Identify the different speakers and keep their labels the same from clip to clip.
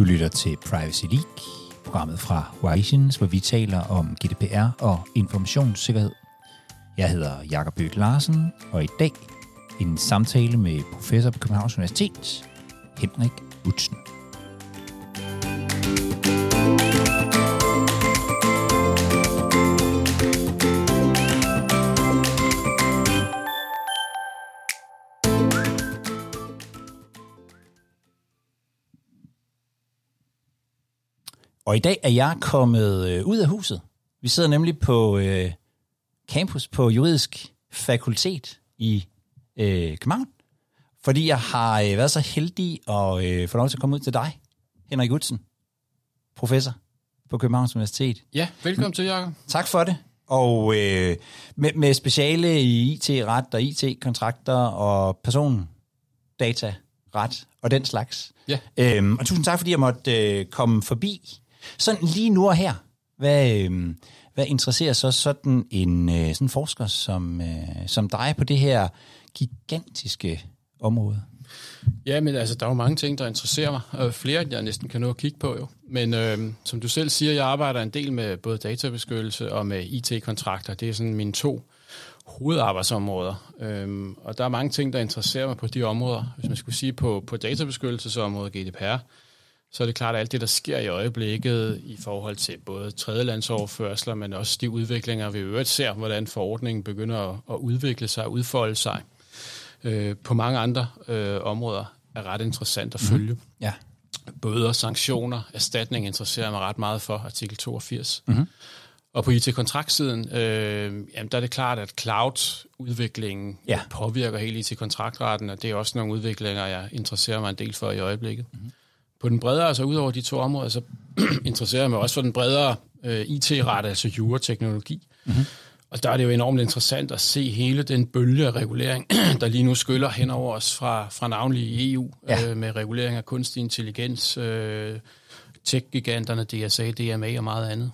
Speaker 1: Du lytter til Privacy League, programmet fra Horizons, hvor vi taler om GDPR og informationssikkerhed. Jeg hedder Jakob Bødt Larsen, og i dag en samtale med professor på Københavns Universitet, Henrik Utzen. Og i dag er jeg kommet øh, ud af huset. Vi sidder nemlig på øh, campus på juridisk fakultet i øh, København, fordi jeg har øh, været så heldig at øh, få lov til at komme ud til dig, Henrik Utzen, professor på Københavns Universitet.
Speaker 2: Ja, velkommen til, Jacob.
Speaker 1: Tak for det. Og øh, med, med speciale i IT-ret og IT-kontrakter og persondata-ret og den slags.
Speaker 2: Ja.
Speaker 1: Øhm, og tusind tak, fordi jeg måtte øh, komme forbi. Sådan lige nu og her, hvad, øh, hvad interesserer så sådan en øh, sådan forsker som, øh, som dig på det her gigantiske område?
Speaker 2: Ja, men altså, der er jo mange ting, der interesserer mig. Og flere, jeg næsten kan nå at kigge på jo. Men øh, som du selv siger, jeg arbejder en del med både databeskyttelse og med IT-kontrakter. Det er sådan mine to hovedarbejdsområder. Øhm, og der er mange ting, der interesserer mig på de områder. Hvis man skulle sige på, på databeskyttelsesområdet GDPR, så er det klart, at alt det, der sker i øjeblikket i forhold til både tredjelandsoverførsler, men også de udviklinger, vi øvrigt ser, hvordan forordningen begynder at, udvikle sig og udfolde sig øh, på mange andre øh, områder, er ret interessant at følge. Mm-hmm.
Speaker 1: Ja.
Speaker 2: Bøder, sanktioner, erstatning interesserer mig ret meget for, artikel 82. Mm-hmm. Og på IT-kontraktsiden, øh, jamen, der er det klart, at cloud-udviklingen
Speaker 1: Ja.
Speaker 2: påvirker hele IT-kontraktretten, og det er også nogle udviklinger, jeg interesserer mig en del for i øjeblikket. Mm-hmm. På den bredere, altså ud over de to områder, så interesserer jeg mig også for den bredere øh, IT-ret, altså jura-teknologi. Mm-hmm. Og der er det jo enormt interessant at se hele den bølge af regulering, der lige nu skyller hen over os fra, fra navnlig EU,
Speaker 1: Ja.
Speaker 2: øh, med regulering af kunstig intelligens, øh, tech-giganterne, DSA, DMA og meget andet.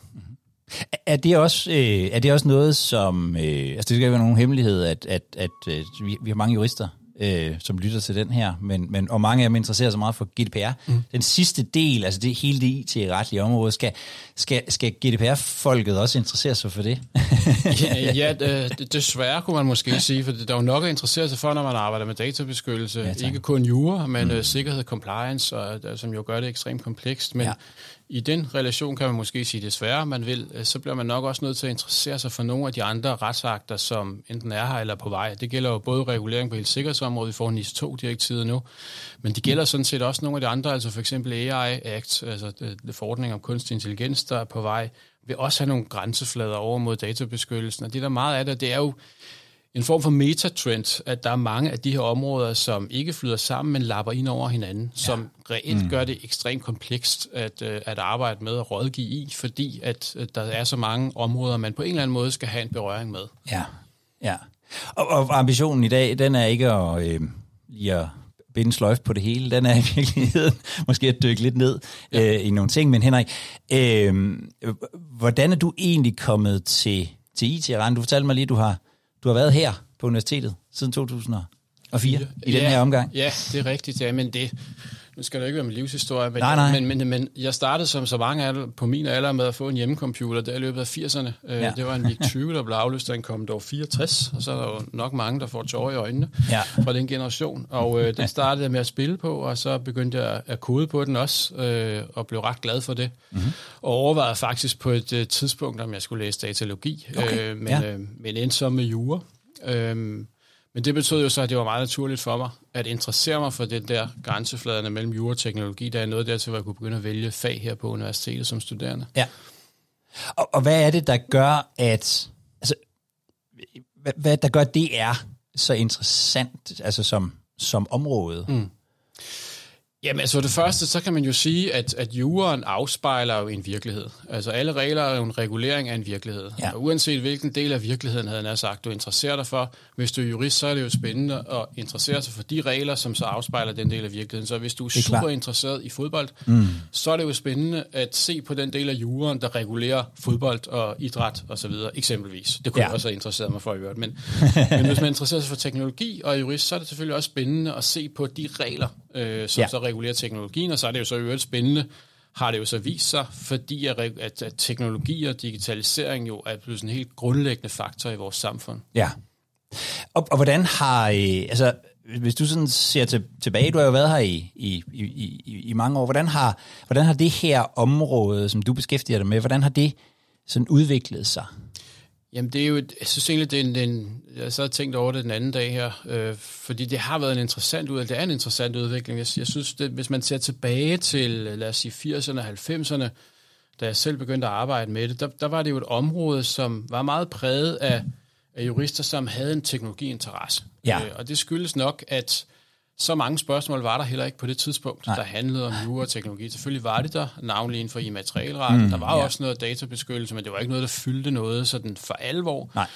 Speaker 1: Er det også, øh, er det også noget, som... Øh, altså, det skal ikke være nogen hemmelighed, at, at, at øh, vi, vi har mange jurister, øh, som lytter til den her, men, men, og mange af dem interesserer sig meget for GDPR. Mm. Den sidste del, altså det hele det IT-retlige område, skal, skal, skal GDPR-folket også interessere sig for det?
Speaker 2: ja, ja øh, d- desværre kunne man måske sige, for der er jo nok at interessere sig for, når man arbejder med databeskyttelse.
Speaker 1: Ja, tak.
Speaker 2: ikke kun jura, men mm. sikkerhed, compliance, og, øh, som jo gør det ekstremt komplekst. Men
Speaker 1: Ja
Speaker 2: i den relation kan man måske sige desværre, man vil, øh, så bliver man nok også nødt til at interessere sig for nogle af de andre retsakter, som enten er her eller er på vej. Det gælder jo både regulering på hele sikkerhedsområdet, vi får NIS 2-direktivet nu, men det gælder sådan set også nogle af de andre, altså for eksempel AI Act, altså forordningen forordning om kunstig intelligens, der er på vej, vil også have nogle grænseflader over mod databeskyttelsen. Og det der meget af det, det er jo en form for metatrend, at der er mange af de her områder, som ikke flyder sammen, men lapper ind over hinanden, ja. som reelt mm. gør det ekstremt komplekst at, øh, at arbejde med og rådgive i, fordi at, der er så mange områder, man på en eller anden måde skal have en berøring med.
Speaker 1: Ja, ja. Og, og ambitionen i dag, den er ikke at, øh, lige at binde sløjf på det hele, den er i virkeligheden måske at dykke lidt ned ja. øh, i nogle ting. Men Henrik, øh, hvordan er du egentlig kommet til, til IT-retten? Du fortalte mig lige, at du har, du har været her på universitetet siden 2004 i den
Speaker 2: ja,
Speaker 1: her omgang.
Speaker 2: Ja, det er rigtigt, ja, men det, nu skal det ikke være min livshistorie, men,
Speaker 1: Nej, nej.
Speaker 2: Men, men, men jeg startede som så mange af på min alder med at få en hjemmecomputer der i løbet af 80'erne.
Speaker 1: Ja.
Speaker 2: Ja. Det var en VIC 20, der blev afløst af en Commodore 64, og så er der jo nok mange, der får tårer i øjnene
Speaker 1: Ja.
Speaker 2: fra den generation. Og øh, den startede jeg med at spille på, og så begyndte jeg at kode på den også, øh, og blev ret glad for det.
Speaker 1: Mhm.
Speaker 2: Mm-hmm. Og overvejede faktisk på et øh, tidspunkt, om jeg skulle læse datalogi,
Speaker 1: Okay,
Speaker 2: øh, men,
Speaker 1: ja.
Speaker 2: øh, men endte så med jura. Øh, men det betød jo så, at det var meget naturligt for mig at interessere mig for den der grænsefladerne mellem jura og teknologi. Der er noget dertil, hvor jeg kunne begynde at vælge fag her på universitetet som studerende.
Speaker 1: Ja. Og, og hvad er det, der gør, at... Altså, hvad, hvad der gør, det er så interessant altså som, som område? Mm.
Speaker 2: Jamen altså det første, så kan man jo sige, at, at juraen afspejler jo en virkelighed. Altså alle regler er jo en regulering af en virkelighed.
Speaker 1: Ja.
Speaker 2: Og uanset hvilken del af virkeligheden, havde jeg sagt, du interesserer dig for, hvis du er jurist, så er det jo spændende at interessere sig for de regler, som så afspejler den del af virkeligheden. Så hvis du er,
Speaker 1: er
Speaker 2: super
Speaker 1: klart.
Speaker 2: interesseret i fodbold, mm. så er det jo spændende at se på den del af juraen, der regulerer fodbold og idræt osv. eksempelvis. Det kunne
Speaker 1: Ja.
Speaker 2: jeg også have interesseret mig for i øvrigt. Men, men hvis man interesserer sig for teknologi og jurist, så er det selvfølgelig også spændende at se på de regler, øh, som
Speaker 1: ja.
Speaker 2: så regulerer regulere teknologien, og så er det jo så øvrigt spændende, har det jo så vist sig, fordi at, at, at teknologi og digitalisering jo er blevet en helt grundlæggende faktor i vores samfund.
Speaker 1: Ja. Og, og hvordan har, øh, altså hvis du sådan ser til, tilbage, du har jo været her i, i, i, i, i mange år, hvordan har, hvordan har det her område, som du beskæftiger dig med, hvordan har det sådan udviklet sig?
Speaker 2: Jamen det er jo, jeg synes egentlig, det er en, en jeg så har tænkt over det den anden dag her, øh, fordi det har været en interessant udvikling, det er en interessant udvikling. Jeg, jeg synes, det, hvis man ser tilbage til, lad os sige, 80'erne og 90'erne, da jeg selv begyndte at arbejde med det, der, der var det jo et område, som var meget præget af, af jurister, som havde en teknologiinteresse.
Speaker 1: Ja.
Speaker 2: Øh, og det skyldes nok, at så mange spørgsmål var der heller ikke på det tidspunkt, Nej. der handlede om jura og teknologi. Selvfølgelig var det der, navnlig inden for immaterialretten. Mm, der var ja. også noget databeskyttelse, men det var ikke noget, der fyldte noget sådan for alvor.
Speaker 1: Nej.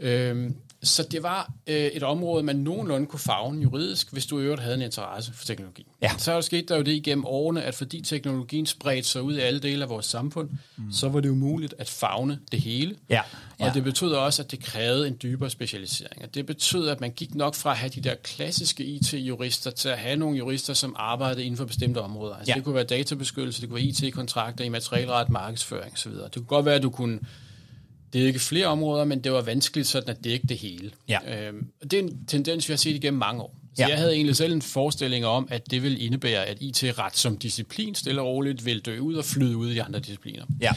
Speaker 2: Øhm, så det var øh, et område, man nogenlunde kunne fagne juridisk, hvis du i øvrigt havde en interesse for teknologi.
Speaker 1: Ja.
Speaker 2: Så er der sket der jo det igennem årene, at fordi teknologien spredte sig ud i alle dele af vores samfund, mm. så var det umuligt at fagne det hele.
Speaker 1: Ja. Ja.
Speaker 2: Og det betød også, at det krævede en dybere specialisering. Og det betød, at man gik nok fra at have de der klassiske IT-jurister til at have nogle jurister, som arbejdede inden for bestemte områder. Altså
Speaker 1: Ja.
Speaker 2: det kunne være databeskyttelse, det kunne være IT-kontrakter, immaterialret, markedsføring osv. Det kunne godt være, at du kunne det er ikke flere områder, men det var vanskeligt sådan at dække det hele.
Speaker 1: Ja.
Speaker 2: Øhm, og det er en tendens, vi har set igennem mange år. Så
Speaker 1: Ja.
Speaker 2: jeg havde egentlig selv en forestilling om, at det vil indebære, at IT-ret som disciplin stille og roligt vil dø ud og flyde ud i andre discipliner.
Speaker 1: Ja.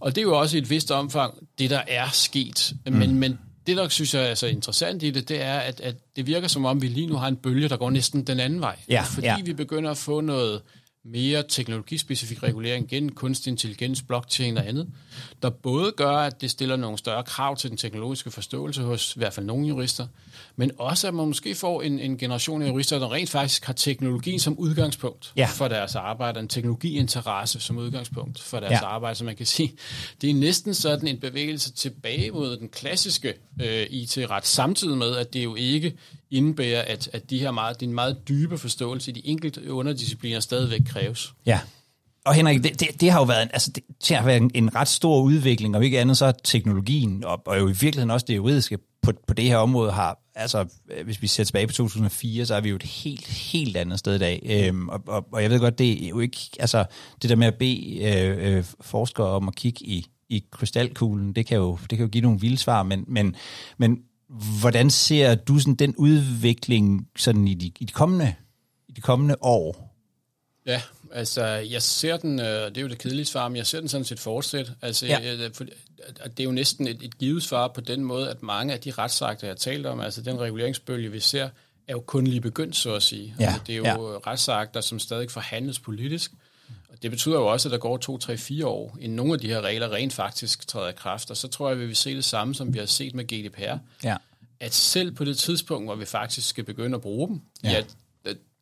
Speaker 2: Og det er jo også i et vist omfang det, der er sket. Mm. Men, men det, der synes jeg er så interessant i det, det er, at, at det virker som om, vi lige nu har en bølge, der går næsten den anden vej.
Speaker 1: Ja,
Speaker 2: Fordi
Speaker 1: ja.
Speaker 2: vi begynder at få noget mere teknologispecifik regulering gennem kunstig intelligens, blockchain og andet, der både gør, at det stiller nogle større krav til den teknologiske forståelse hos i hvert fald nogle jurister, men også at man måske får en, en generation af jurister, der rent faktisk har teknologien som udgangspunkt
Speaker 1: Ja.
Speaker 2: for deres arbejde, en teknologiinteresse som udgangspunkt for deres
Speaker 1: Ja.
Speaker 2: arbejde, så man kan sige, det er næsten sådan en bevægelse tilbage mod den klassiske øh, IT-ret, samtidig med, at det jo ikke indebærer, at, at de her meget, din meget dybe forståelse i de enkelte underdiscipliner stadigvæk kræves.
Speaker 1: Ja. Og Henrik, det, det, det har jo været, en, altså det, det har været en, en ret stor udvikling, og ikke andet så teknologien, og, og jo i virkeligheden også det juridiske på, på det her område har, altså øh, hvis vi ser tilbage på 2004, så er vi jo et helt, helt andet sted i dag. Øhm, og, og, og jeg ved godt, det er jo ikke, altså det der med at bede øh, øh, forskere om at kigge i, i krystalkuglen, det kan jo, det kan jo give nogle vilde svar, men, men, men hvordan ser du sådan den udvikling sådan i de, i de kommende i de kommende år?
Speaker 2: Ja, altså jeg ser den, øh, det er jo det kedelige svar, men jeg ser den sådan set fortsæt. Altså,
Speaker 1: Ja.
Speaker 2: jeg, for, at det er jo næsten et, et givet svar på den måde, at mange af de retsakter, jeg har talt om, altså den reguleringsbølge, vi ser, er jo kun lige begyndt, så at sige.
Speaker 1: Ja,
Speaker 2: Altså, det er jo
Speaker 1: ja.
Speaker 2: retsakter, som stadig forhandles politisk. Det betyder jo også, at der går to, tre, fire år, inden nogle af de her regler rent faktisk træder i kraft. Og så tror jeg, at vi vil se det samme, som vi har set med GDPR
Speaker 1: Ja.
Speaker 2: at selv på det tidspunkt, hvor vi faktisk skal begynde at bruge dem,
Speaker 1: Ja.
Speaker 2: ja.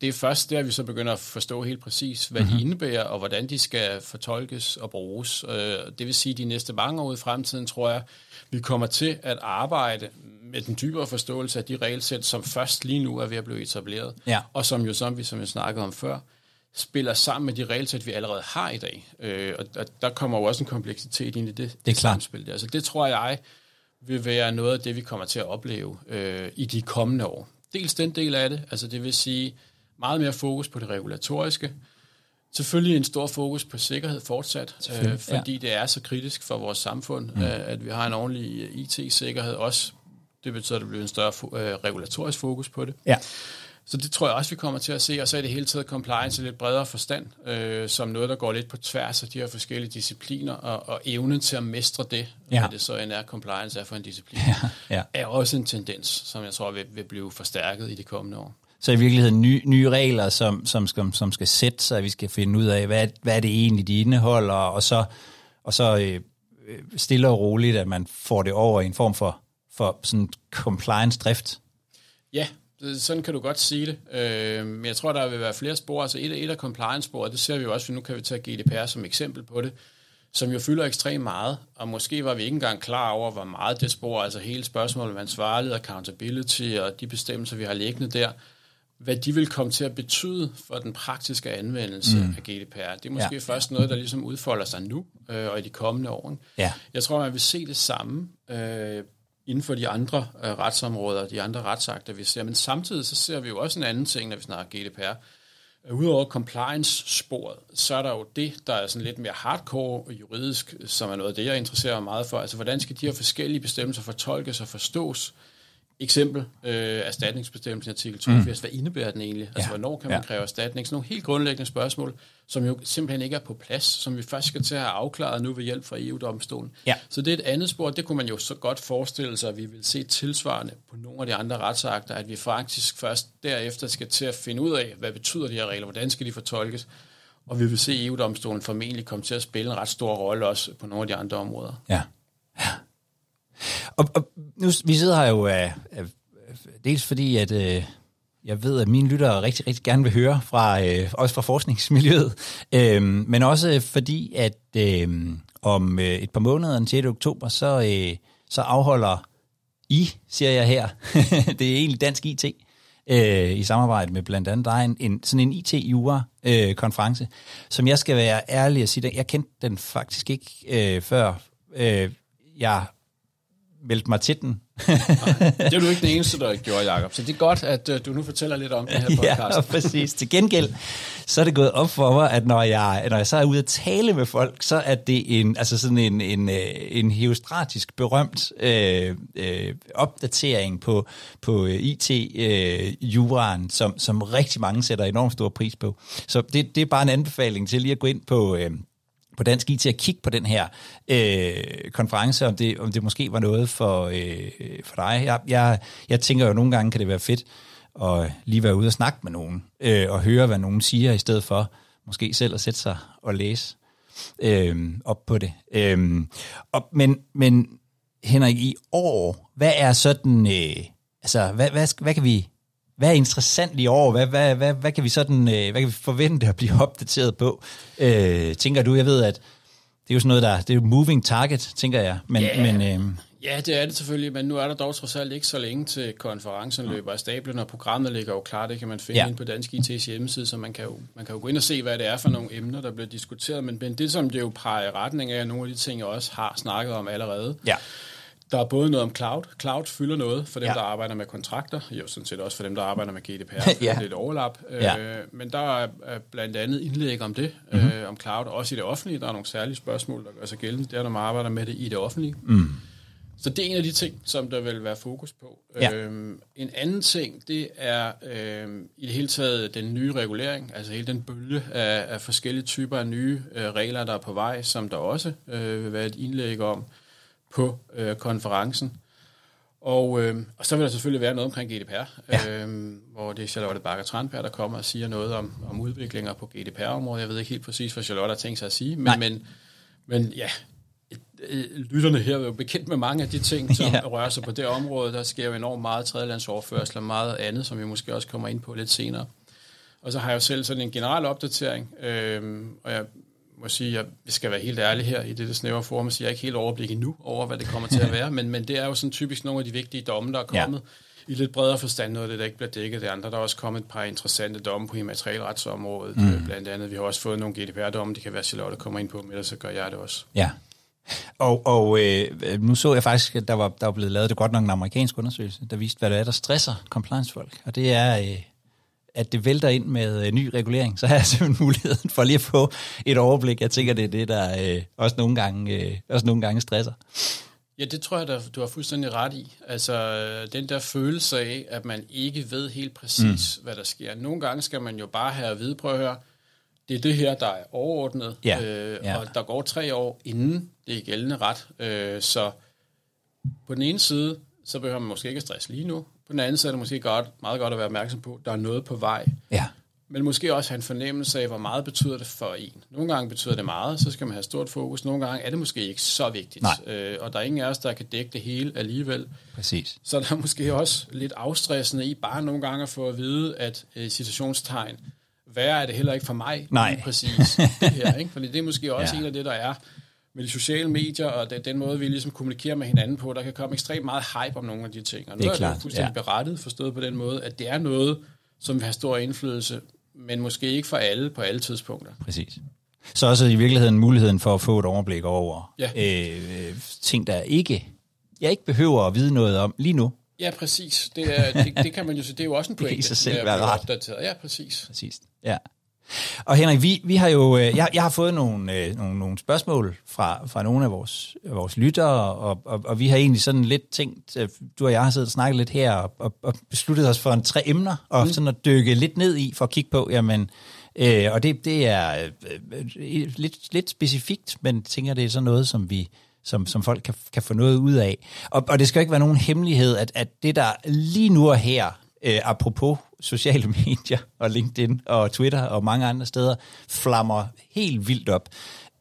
Speaker 2: det er først der, vi så begynder at forstå helt præcis, hvad mm-hmm. de indebærer, og hvordan de skal fortolkes og bruges. Øh, Det vil sige, at de næste mange år i fremtiden, tror jeg, vi kommer til at arbejde med den dybere forståelse af de regelsæt, som først lige nu er ved at blive etableret,
Speaker 1: Ja.
Speaker 2: og som jo, som vi, som jeg snakkede om før, spiller sammen med de regelsæt, vi allerede har i dag. Øh, Og og der kommer jo også en kompleksitet ind i det,
Speaker 1: Det er klart.
Speaker 2: samspil der. Så det tror jeg vil være noget af det, vi kommer til at opleve øh, i de kommende år. Dels den del af det, altså det vil sige meget mere fokus på det regulatoriske. Selvfølgelig en stor fokus på sikkerhed fortsat, øh, fordi det er så kritisk for vores samfund, mm. øh, at vi har en ordentlig IT-sikkerhed også. Det betyder, at der bliver en større fo- øh, regulatorisk fokus på det.
Speaker 1: Ja.
Speaker 2: Så det tror jeg også, vi kommer til at se, og så er det hele taget compliance i lidt bredere forstand, øh, som noget, der går lidt på tværs af de her forskellige discipliner, og, og evnen til at mestre det,
Speaker 1: Ja.
Speaker 2: hvad det så end er compliance er for en disciplin,
Speaker 1: ja.
Speaker 2: er også en tendens, som jeg tror vil, vil blive forstærket i de kommende år.
Speaker 1: Så i virkeligheden nye, nye regler, som, som, skal, som skal sætte sig, vi skal finde ud af, hvad, hvad er det egentlig, de indeholder, og så, og så øh, øh, stille og roligt, at man får det over i en form for, for sådan compliance-drift.
Speaker 2: Ja, sådan kan du godt sige det. Øh, men jeg tror, der vil være flere spor. Altså et, et af compliance-sporet, det ser vi jo også, for nu kan vi tage GDPR som eksempel på det, som jo fylder ekstremt meget, og måske var vi ikke engang klar over, hvor meget det spor, altså hele spørgsmålet om ansvarlighed, accountability og de bestemmelser, vi har liggende der, hvad de vil komme til at betyde for den praktiske anvendelse mm. af GDPR. Det er måske
Speaker 1: Ja.
Speaker 2: først noget, der ligesom udfolder sig nu øh, og i de kommende år.
Speaker 1: Ja.
Speaker 2: Jeg tror, man vil se det samme øh, inden for de andre øh, retsområder, de andre retsakter, vi ser. Men samtidig så ser vi jo også en anden ting, når vi snakker GDPR. Øh, udover compliance-sporet, så er der jo det, der er sådan lidt mere hardcore juridisk, som er noget af det, jeg interesserer mig meget for. Altså, hvordan skal de her forskellige bestemmelser fortolkes og forstås? Eksempel, øh, erstatningsbestemmelsen i artikel 82, mm. hvad indebærer den egentlig? Altså, ja. hvornår kan man ja. kræve erstatning? Sådan nogle helt grundlæggende spørgsmål, som jo simpelthen ikke er på plads, som vi først skal til at have afklaret nu ved hjælp fra EU-domstolen. Ja. Så det er et andet spor, det kunne man jo så godt forestille sig, at vi vil se tilsvarende på nogle af de andre retsakter, at vi faktisk først derefter skal til at finde ud af, hvad betyder de her regler, hvordan skal de fortolkes, og vi vil se EU-domstolen formentlig komme til at spille en ret stor rolle også på nogle af de andre områder.
Speaker 1: Ja. Og, og nu, vi sidder her jo af, af dels fordi, at øh, jeg ved, at mine lyttere rigtig, rigtig gerne vil høre fra, øh, også fra forskningsmiljøet, øh, men også fordi, at øh, om øh, et par måneder, den 6. oktober, så, øh, så afholder I, siger jeg her, det er egentlig dansk IT, øh, i samarbejde med blandt andet dig, en, en, sådan en IT-jura-konference, øh, som jeg skal være ærlig at sige, jeg kendte den faktisk ikke øh, før øh, jeg meldte mig til den.
Speaker 2: Det er du ikke den eneste, der gjorde, Jacob. Så det er godt, at uh, du nu fortæller lidt om det her podcast.
Speaker 1: Ja, præcis. Til gengæld, så er det gået op for mig, at når jeg, når jeg så er ude at tale med folk, så er det en, altså sådan en, en, øh, en heostratisk berømt øh, øh, opdatering på, på IT-juraen, øh, som, som rigtig mange sætter enormt stor pris på. Så det, det er bare en anbefaling til lige at gå ind på, øh, på Dansk IT at kigge på den her øh, konference, om det, om det måske var noget for, øh, for dig. Jeg, jeg, jeg tænker jo, nogle gange kan det være fedt at lige være ude og snakke med nogen, øh, og høre, hvad nogen siger, i stedet for måske selv at sætte sig og læse øh, op på det. Øh, og, men, men Henrik, i år, hvad er sådan, øh, altså, hvad, hvad, hvad kan vi hvad er interessant i år? Hvad, hvad, hvad, hvad, kan vi sådan, øh, hvad kan vi forvente at blive opdateret på? Øh, tænker du, jeg ved, at det er jo sådan noget, der det er jo moving target, tænker jeg. Men,
Speaker 2: yeah. men, øh, Ja, det er det selvfølgelig, men nu er der dog trods alt ikke så længe til konferencen løber af stablen, og programmet ligger jo klar, det kan man finde ja. ind på Dansk IT's hjemmeside, så man kan, jo, man kan jo gå ind og se, hvad det er for nogle emner, der bliver diskuteret, men, men det som det jo peger i retning af, nogle af de ting, jeg også har snakket om allerede, ja. Der er både noget om cloud. Cloud fylder noget for dem, ja. der arbejder med kontrakter. Jo, sådan set også for dem, der arbejder med GDPR. ja. Det er et overlap. Ja. Øh, men der er blandt andet indlæg om det, mm-hmm. øh, om cloud. Også i det offentlige. Der er nogle særlige spørgsmål, der gør sig gældende. Det er, når man arbejder med det i det offentlige. Mm. Så det er en af de ting, som der vil være fokus på. Ja. Øhm, en anden ting, det er øhm, i det hele taget den nye regulering, altså hele den bølge af, af forskellige typer af nye øh, regler, der er på vej, som der også øh, vil være et indlæg om på øh, konferencen. Og, øh, og så vil der selvfølgelig være noget omkring GDPR, ja. øh, hvor det er Charlotte Bakker Tranberg, der kommer og siger noget om, om udviklinger på GDPR-området. Jeg ved ikke helt præcis, hvad Charlotte har tænkt sig at sige, men, men, men ja, lytterne her er jo bekendt med mange af de ting, som ja. rører sig på det område. Der sker jo enormt meget tredjelandsoverførsel og meget andet, som vi måske også kommer ind på lidt senere. Og så har jeg jo selv sådan en generel opdatering, øh, og jeg må sige, at jeg skal være helt ærlig her i det snævre forum, så jeg er ikke helt overblik endnu over, hvad det kommer til at være, men, men det er jo sådan typisk nogle af de vigtige domme, der er kommet. Ja. I lidt bredere forstand noget af det, der ikke bliver dækket. Det andre, der er også kommet et par interessante domme på immaterialretsområdet. Mm. Blandt andet, vi har også fået nogle GDPR-domme, det kan være Charlotte kommer ind på, men ellers så gør jeg det også.
Speaker 1: Ja. Og, og øh, nu så jeg faktisk, at der var, der var blevet lavet det godt nok en amerikansk undersøgelse, der viste, hvad det er, der stresser compliance-folk. Og det er øh, at det vælter ind med øh, ny regulering, så har jeg simpelthen muligheden for lige at få et overblik. Jeg tænker, det er det, der øh, også, nogle gange, øh, også nogle gange stresser.
Speaker 2: Ja, det tror jeg, der, du har fuldstændig ret i. Altså, den der følelse af, at man ikke ved helt præcis, mm. hvad der sker. Nogle gange skal man jo bare have at vide, prøv at høre, det er det her, der er overordnet, ja. Øh, ja. og der går tre år, inden det er gældende ret. Øh, så på den ene side, så behøver man måske ikke at stresse lige nu. På den anden side er det måske godt, meget godt at være opmærksom på, at der er noget på vej. Ja. Men måske også have en fornemmelse af, hvor meget betyder det for en. Nogle gange betyder det meget, så skal man have stort fokus. Nogle gange er det måske ikke så vigtigt. Nej. Øh, og der er ingen af os, der kan dække det hele alligevel.
Speaker 1: Præcis.
Speaker 2: Så der er måske også lidt afstressende i bare nogle gange at få at vide, at øh, citationstegn, værre er det heller ikke for mig,
Speaker 1: Nej.
Speaker 2: præcis det her. Ikke? Fordi det er måske også ja. en af det, der er med de sociale medier og den, den måde, vi ligesom kommunikerer med hinanden på, der kan komme ekstremt meget hype om nogle af de ting. Og nu det er, er klart, det fuldstændig ja. berettet, forstået på den måde, at det er noget, som vil have stor indflydelse, men måske ikke for alle på alle tidspunkter.
Speaker 1: Præcis. Så også i virkeligheden muligheden for at få et overblik over ja. øh, ting, der ikke, jeg ikke behøver at vide noget om lige nu.
Speaker 2: Ja, præcis. Det, er, det, det kan man jo sige. Det er jo også en pointe.
Speaker 1: Det i sig selv være rart.
Speaker 2: Opdateret. Ja, præcis.
Speaker 1: Præcis. Ja. Og Henrik, vi, vi har jo, øh, jeg, jeg har fået nogle, øh, nogle, nogle spørgsmål fra, fra nogle af vores, vores lyttere, og, og, og vi har egentlig sådan lidt tænkt, øh, du og jeg har siddet og snakket lidt her, og, og, og besluttet os for en tre emner, og mm. sådan at dykke lidt ned i, for at kigge på, jamen, øh, og det, det er øh, lidt, lidt specifikt, men tænker, det er sådan noget, som vi, som, som folk kan, kan få noget ud af. Og, og det skal ikke være nogen hemmelighed, at, at det, der lige nu og her, øh, apropos sociale medier og LinkedIn og Twitter og mange andre steder, flammer helt vildt op,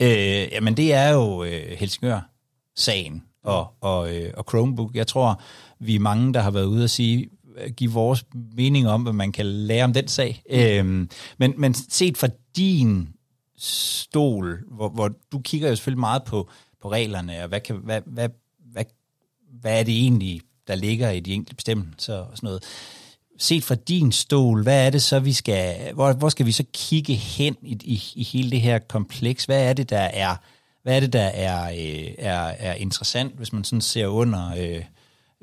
Speaker 1: øh, jamen det er jo øh, Helsingør-sagen og, og, øh, og Chromebook. Jeg tror, vi er mange, der har været ude og sige, øh, give vores mening om, hvad man kan lære om den sag. Øh, men, men set fra din stol, hvor, hvor du kigger jo selvfølgelig meget på på reglerne, og hvad, kan, hvad, hvad, hvad, hvad er det egentlig, der ligger i de enkelte bestemmelser og sådan noget. Set fra din stol, hvad er det så, vi skal, hvor, hvor skal vi så kigge hen i, i, i hele det her kompleks? Hvad er det, der er, hvad er det, der er, øh, er, er interessant, hvis man sådan ser under øh,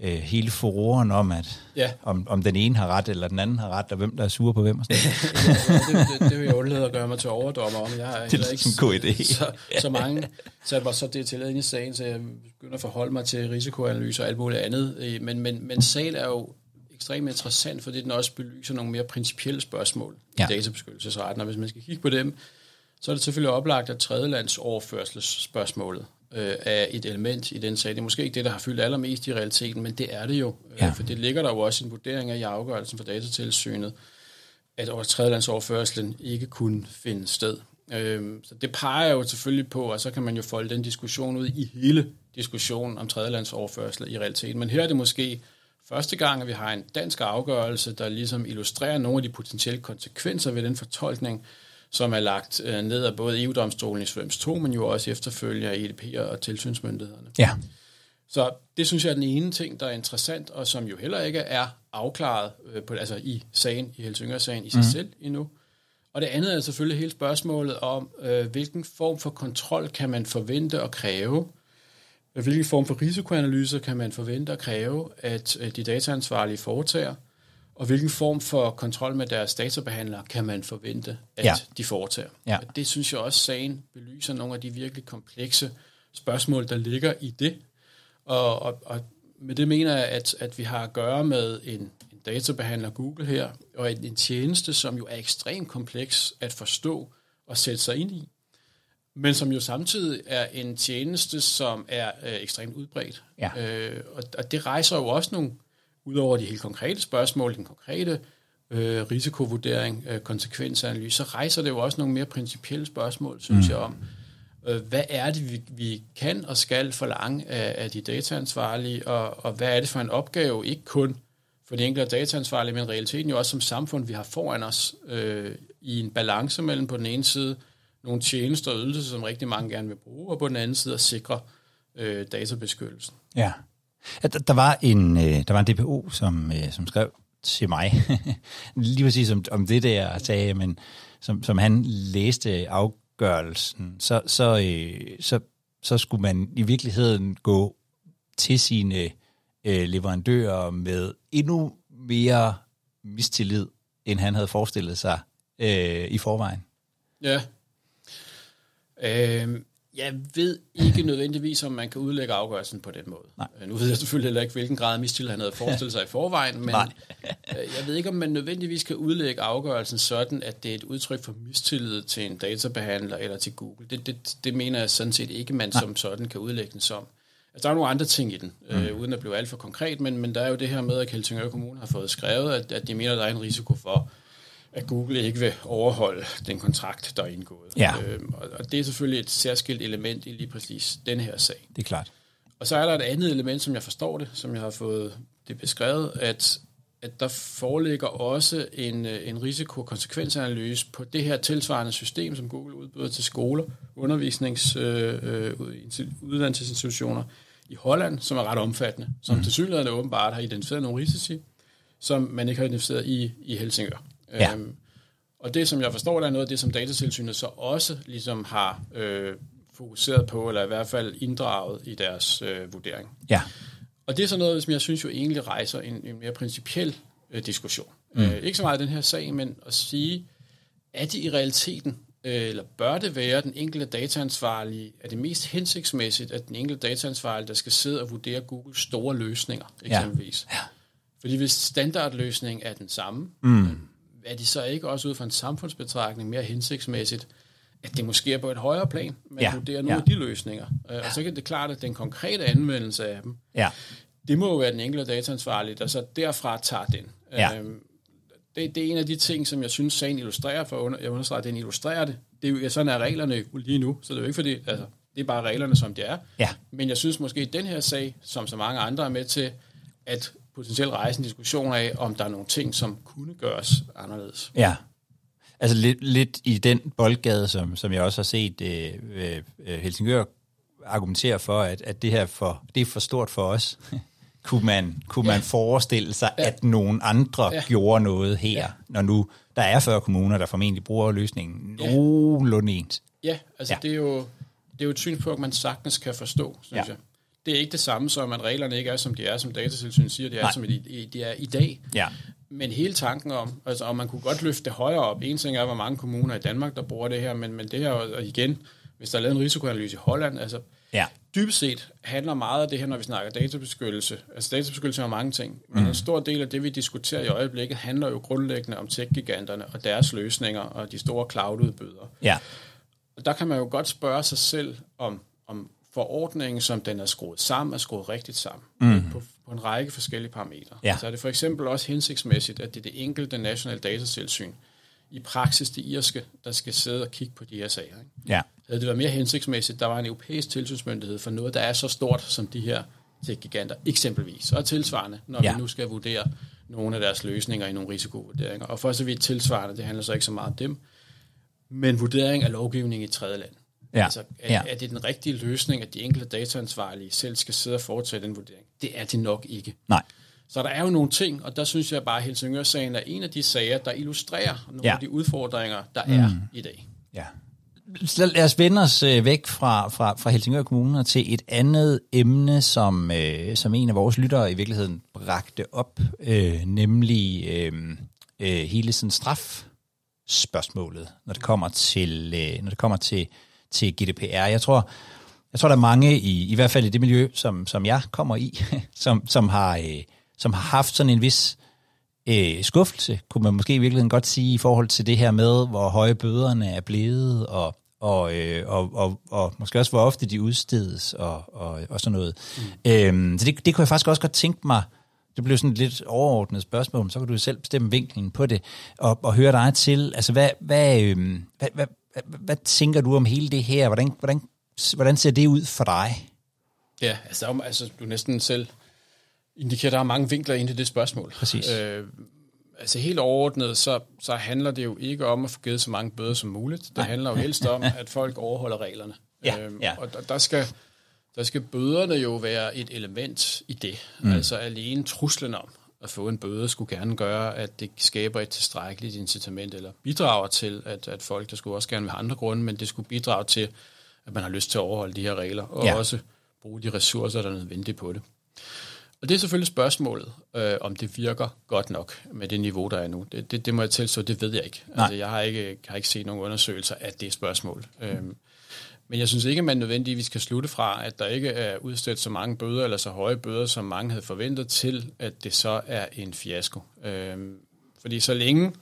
Speaker 1: øh, hele fororen om, at ja. om, om den ene har ret, eller den anden har ret, og hvem der er sur på hvem. Og sådan
Speaker 2: ja, det, det, det, vil jeg undlade at gøre mig til overdommer om. Jeg har
Speaker 1: det er ikke en god idé.
Speaker 2: Så, så mange sat mig så det til ind i sagen, så jeg begynder at forholde mig til risikoanalyser og alt muligt andet. Men, men, men sagen er jo ekstremt interessant, fordi den også belyser nogle mere principielle spørgsmål ja. i databeskyttelsesretten, og hvis man skal kigge på dem, så er det selvfølgelig oplagt, at tredjelands overførselsspørgsmålet øh, er et element i den sag. Det er måske ikke det, der har fyldt allermest i realiteten, men det er det jo. Øh, ja. For det ligger der jo også en vurdering af i afgørelsen for datatilsynet, at over tredjelandsoverførselen ikke kunne finde sted. Øh, så det peger jo selvfølgelig på, og så kan man jo folde den diskussion ud i hele diskussionen om tredjelandsoverførsel i realiteten. Men her er det måske første gang, at vi har en dansk afgørelse, der ligesom illustrerer nogle af de potentielle konsekvenser ved den fortolkning, som er lagt øh, ned af både EU-domstolen i Svøms 2, men jo også efterfølger af EDP'er og tilsynsmyndighederne.
Speaker 1: Ja.
Speaker 2: Så det synes jeg er den ene ting, der er interessant, og som jo heller ikke er afklaret øh, på, altså i sagen, i Helsingør-sagen i sig mm. selv endnu. Og det andet er selvfølgelig hele spørgsmålet om, øh, hvilken form for kontrol kan man forvente og kræve, hvilken form for risikoanalyser kan man forvente og kræve, at øh, de dataansvarlige foretager, og hvilken form for kontrol med deres databehandlere kan man forvente, at ja. de foretager. Ja. Det synes jeg også, sagen belyser nogle af de virkelig komplekse spørgsmål, der ligger i det. Og, og, og med det mener jeg, at, at vi har at gøre med en, en databehandler Google her, og en, en tjeneste, som jo er ekstremt kompleks at forstå og sætte sig ind i, men som jo samtidig er en tjeneste, som er øh, ekstremt udbredt. Ja. Øh, og, og det rejser jo også nogle Udover de helt konkrete spørgsmål, den konkrete øh, risikovurdering, øh, konsekvensanalyse, så rejser det jo også nogle mere principielle spørgsmål, synes mm. jeg, om øh, hvad er det, vi, vi kan og skal forlange af, af de dataansvarlige, og, og hvad er det for en opgave, ikke kun for de enkelte dataansvarlige, men realiteten jo også som samfund, vi har foran os øh, i en balance mellem på den ene side nogle tjenester og ydelser, som rigtig mange gerne vil bruge, og på den anden side at sikre øh, databeskyttelsen.
Speaker 1: Ja. Der, der, var en, øh, der var en DPO, som, øh, som skrev til mig, lige præcis om, om det der sagde, men som, som han læste afgørelsen, så, så, øh, så, så skulle man i virkeligheden gå til sine øh, leverandører med endnu mere mistillid, end han havde forestillet sig øh, i forvejen.
Speaker 2: Ja. Øh, jeg ved ikke nødvendigvis, om man kan udlægge afgørelsen på den måde. Nej. Øh, nu ved jeg selvfølgelig heller ikke, hvilken grad af mistillid han havde forestillet sig i forvejen, men øh, jeg ved ikke, om man nødvendigvis kan udlægge afgørelsen sådan, at det er et udtryk for mistillid til en databehandler eller til Google. Det, det, det mener jeg sådan set ikke, man Nej. som sådan kan udlægge den som. Altså, der er nogle andre ting i den, øh, mm. øh, uden at blive alt for konkret, men, men der er jo det her med, at Helsingør Kommune har fået skrevet, at, at de mener, at der er en risiko for, at Google ikke vil overholde den kontrakt, der er indgået. Ja. Øhm, og det er selvfølgelig et særskilt element i lige præcis den her sag.
Speaker 1: Det er klart.
Speaker 2: Og så er der et andet element, som jeg forstår det, som jeg har fået det beskrevet, at, at der foreligger også en, øh, en risiko-konsekvensanalyse på det her tilsvarende system, som Google udbyder til skoler, undervisnings- øh, øh, uddannelsesinstitutioner i Holland, som er ret omfattende, som mm. til synligheden åbenbart har identificeret nogle risici, som man ikke har identificeret i, i Helsingør. Ja. Øhm, og det, som jeg forstår, der er noget af det, som datatilsynet så også ligesom har øh, fokuseret på, eller i hvert fald inddraget i deres øh, vurdering.
Speaker 1: Ja.
Speaker 2: Og det er så noget, som jeg synes jo egentlig rejser en, en mere principiel øh, diskussion. Mm. Øh, ikke så meget den her sag, men at sige, er det i realiteten, øh, eller bør det være den enkelte dataansvarlige, er det mest hensigtsmæssigt, at den enkelte dataansvarlige, der skal sidde og vurdere Googles store løsninger, eksempelvis. Ja. Ja. Fordi hvis standardløsningen er den samme, mm. Er det så ikke også ud fra en samfundsbetragtning mere hensigtsmæssigt, at det måske er på et højere plan, man ja. vurderer nogle ja. af de løsninger. Ja. Og så kan det klart, at den konkrete anvendelse af dem, ja. det må jo være den enkelte dataansvarlige, der så derfra tager den. Ja. Øhm, det, det er en af de ting, som jeg synes, sagen illustrerer, for under, jeg understreger, at den illustrerer det. det er jo, sådan er reglerne lige nu, så det er jo ikke fordi, altså, det er bare reglerne, som de er. Ja. Men jeg synes måske, at den her sag, som så mange andre er med til, at potentielt rejse en diskussion af, om der er nogle ting, som kunne gøres anderledes.
Speaker 1: Ja, altså lidt, lidt i den boldgade, som, som jeg også har set øh, øh, Helsingør argumentere for, at, at det her for, det er for stort for os. kunne man, kunne ja. man forestille sig, ja. at nogen andre ja. gjorde noget her, ja. når nu der er 40 kommuner, der formentlig bruger løsningen ja. nogenlunde ens?
Speaker 2: Ja, altså ja. Det, er jo, det er jo et synspunkt, man sagtens kan forstå, synes ja. jeg. Det er ikke det samme som, at reglerne ikke er, som de er, som datatilsynet siger, de er, Nej. som de, de er i dag. Ja. Men hele tanken om, altså om man kunne godt løfte det højere op. En ting er, hvor mange kommuner i Danmark, der bruger det her, men, men det her, og igen, hvis der er lavet en risikoanalyse i Holland, altså ja. dybest set handler meget af det her, når vi snakker databeskyttelse. Altså databeskyttelse er mange ting, men mm. en stor del af det, vi diskuterer i øjeblikket, handler jo grundlæggende om tech-giganterne og deres løsninger og de store cloud-udbydere. Ja. Og der kan man jo godt spørge sig selv, om, om forordningen, som den er skruet sammen, er skruet rigtigt sammen mm. på, på en række forskellige parametre. Ja. Så er det for eksempel også hensigtsmæssigt, at det er det enkelte nationale datatilsyn, i praksis det irske, der skal sidde og kigge på de her sager. Ikke? Ja. Havde det været mere hensigtsmæssigt, der var en europæisk tilsynsmyndighed for noget, der er så stort som de her tech-giganter, eksempelvis, og tilsvarende, når ja. vi nu skal vurdere nogle af deres løsninger i nogle risikovurderinger. Og for så vidt tilsvarende, det handler så ikke så meget om dem, men vurdering af lovgivning i tredje land. Ja. Altså, er, ja. er det den rigtige løsning, at de enkelte dataansvarlige selv skal sidde og foretage den vurdering? Det er det nok ikke. Nej. Så der er jo nogle ting, og der synes jeg bare, at Helsingør-sagen er en af de sager, der illustrerer nogle ja. af de udfordringer, der mm. er i dag. Ja.
Speaker 1: Lad os vende os øh, væk fra, fra, fra Helsingør Kommune til et andet emne, som, øh, som en af vores lyttere i virkeligheden bragte op, øh, nemlig øh, øh, hele sådan straf spørgsmålet, når det kommer til, øh, når det kommer til til GDPR. Jeg tror, jeg tror, der er mange, i, i hvert fald i det miljø, som, som jeg kommer i, som, som, har, øh, som har haft sådan en vis øh, skuffelse, kunne man måske i virkeligheden godt sige, i forhold til det her med, hvor høje bøderne er blevet, og, og, øh, og, og, og måske også, hvor ofte de udstedes, og, og, og sådan noget. Mm. Øhm, så det, det kunne jeg faktisk også godt tænke mig, det blev sådan et lidt overordnet spørgsmål, så kan du selv bestemme vinklen på det, og, og høre dig til, altså hvad, hvad, øh, hvad, hvad, hvad, tænker du om hele det her? Hvordan, hvordan, hvordan ser det ud for dig?
Speaker 2: Ja, altså, altså du næsten selv indikerer, der er mange vinkler ind i det spørgsmål. Præcis. Øh, altså helt overordnet, så, så handler det jo ikke om at få givet så mange bøder som muligt. Det Nej. handler jo helst om, at folk overholder reglerne. Ja, øhm, ja. Og der, der, skal, der skal bøderne jo være et element i det. Mm. Altså alene truslen om, at få en bøde skulle gerne gøre, at det skaber et tilstrækkeligt incitament, eller bidrager til, at, at folk, der skulle også gerne være andre grunde, men det skulle bidrage til, at man har lyst til at overholde de her regler, og ja. også bruge de ressourcer, der er nødvendige på det. Og det er selvfølgelig spørgsmålet, øh, om det virker godt nok med det niveau, der er nu. Det, det, det må jeg tilstå, det ved jeg ikke. Altså, jeg har ikke, har ikke set nogen undersøgelser af det spørgsmål. Mm. Øhm, men jeg synes ikke, at man nødvendigvis kan slutte fra, at der ikke er udstedt så mange bøder eller så høje bøder, som mange havde forventet til, at det så er en fiasko. Øhm, fordi så længe,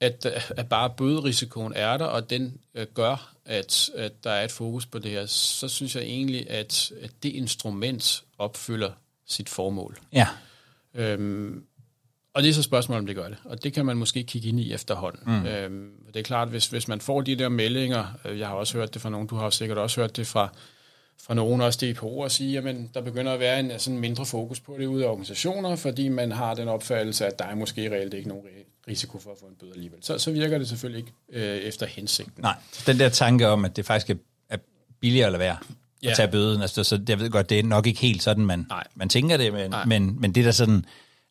Speaker 2: at, at bare bøderisikoen er der, og den øh, gør, at, at der er et fokus på det her, så synes jeg egentlig, at, at det instrument opfylder sit formål. Ja. Øhm, og det er så spørgsmålet, om det gør det. Og det kan man måske kigge ind i efterhånden. Mm. Øhm, det er klart, hvis, hvis man får de der meldinger, øh, jeg har også hørt det fra nogen, du har sikkert også hørt det fra, fra nogen også DPO og sige, at der begynder at være en sådan mindre fokus på det ude af organisationer, fordi man har den opfattelse, at der er måske reelt ikke nogen risiko for at få en bøde alligevel. Så, så virker det selvfølgelig ikke øh, efter hensigten.
Speaker 1: Nej, den der tanke om, at det faktisk er, er billigere at lade være ja. at tage bøden, altså, så jeg ved godt, det er nok ikke helt sådan, man, man tænker det, men, men, men det der sådan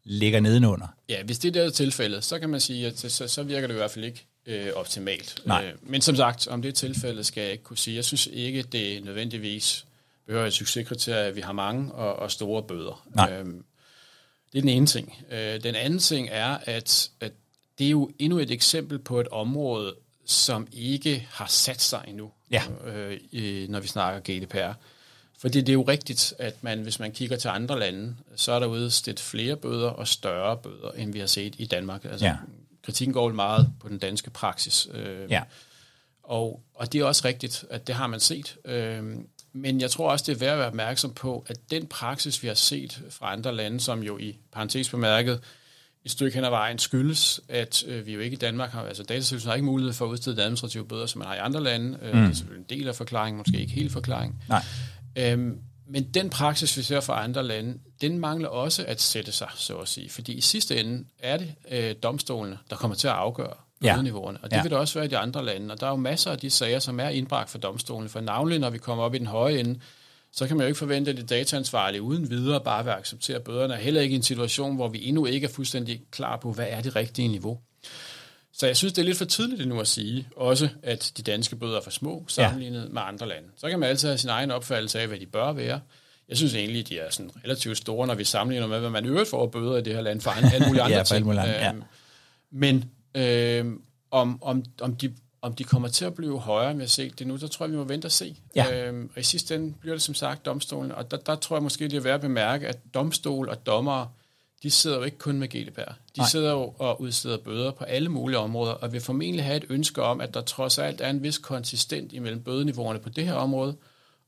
Speaker 1: ligger nedenunder.
Speaker 2: Ja, hvis det er det tilfældet, så kan man sige, at så, så virker det i hvert fald ikke øh, optimalt. Nej. Øh, men som sagt, om det er tilfældet, skal jeg ikke kunne sige. Jeg synes ikke, det nødvendigvis behøver et succeskriterie, at vi har mange og, og store bøder. Nej. Øhm, det er den ene ting. Øh, den anden ting er, at, at det er jo endnu et eksempel på et område, som ikke har sat sig endnu,
Speaker 1: Ja.
Speaker 2: øh, når vi snakker GDPR. Fordi det er jo rigtigt, at man, hvis man kigger til andre lande, så er der udstedt flere bøder og større bøder, end vi har set i Danmark. Altså,
Speaker 1: Ja.
Speaker 2: Kritikken går meget på den danske praksis. Øh,
Speaker 1: Ja.
Speaker 2: og, og det er også rigtigt, at det har man set. Øhm, men jeg tror også, det er værd at være opmærksom på, at den praksis, vi har set fra andre lande, som jo i parentes bemærket et stykke hen ad vejen skyldes, at øh, vi jo ikke i Danmark har, altså Datatilsynet har ikke mulighed for at udstede administrative bøder, som man har i andre lande. Øh, Det er selvfølgelig en del af forklaringen, måske ikke hele forklaringen.
Speaker 1: Nej.
Speaker 2: Øhm, men den praksis, vi ser fra andre lande, den mangler også at sætte sig, så at sige. Fordi i sidste ende er det øh, domstolene, der kommer til at afgøre
Speaker 1: Ja.
Speaker 2: bødeniveauerne. Og det
Speaker 1: Ja.
Speaker 2: vil det også være i de andre lande. Og der er jo masser af de sager, som er indbragt for domstolene. For navnlig, når vi kommer op i den høje ende, så kan man jo ikke forvente, at det dataansvarlige uden videre bare vil acceptere bøderne. Heller ikke i en situation, hvor vi endnu ikke er fuldstændig klar på, hvad er det rigtige niveau. Så jeg synes, det er lidt for tidligt endnu at sige, også at de danske bøder er for små sammenlignet ja. med andre lande. Så kan man altid have sin egen opfattelse af, hvad de bør være. Jeg synes egentlig, de er sådan relativt store, når vi sammenligner med, hvad man øvrigt får bøder i det her land for alle mulige andre
Speaker 1: Ja,
Speaker 2: ting.
Speaker 1: mulige andre, ja.
Speaker 2: Men øh, om, om, om, de, om de kommer til at blive højere med at se det nu, der tror jeg, vi må vente og se.
Speaker 1: Ja.
Speaker 2: Øhm, og i sidste ende bliver det som sagt domstolen, og der, der tror jeg måske, det er værd at bemærke, at domstol og dommere, de sidder jo ikke kun med GDPR. De
Speaker 1: Nej.
Speaker 2: sidder jo og udsteder bøder på alle mulige områder, og vil formentlig have et ønske om, at der trods alt er en vis konsistent imellem bødeniveauerne på det her område,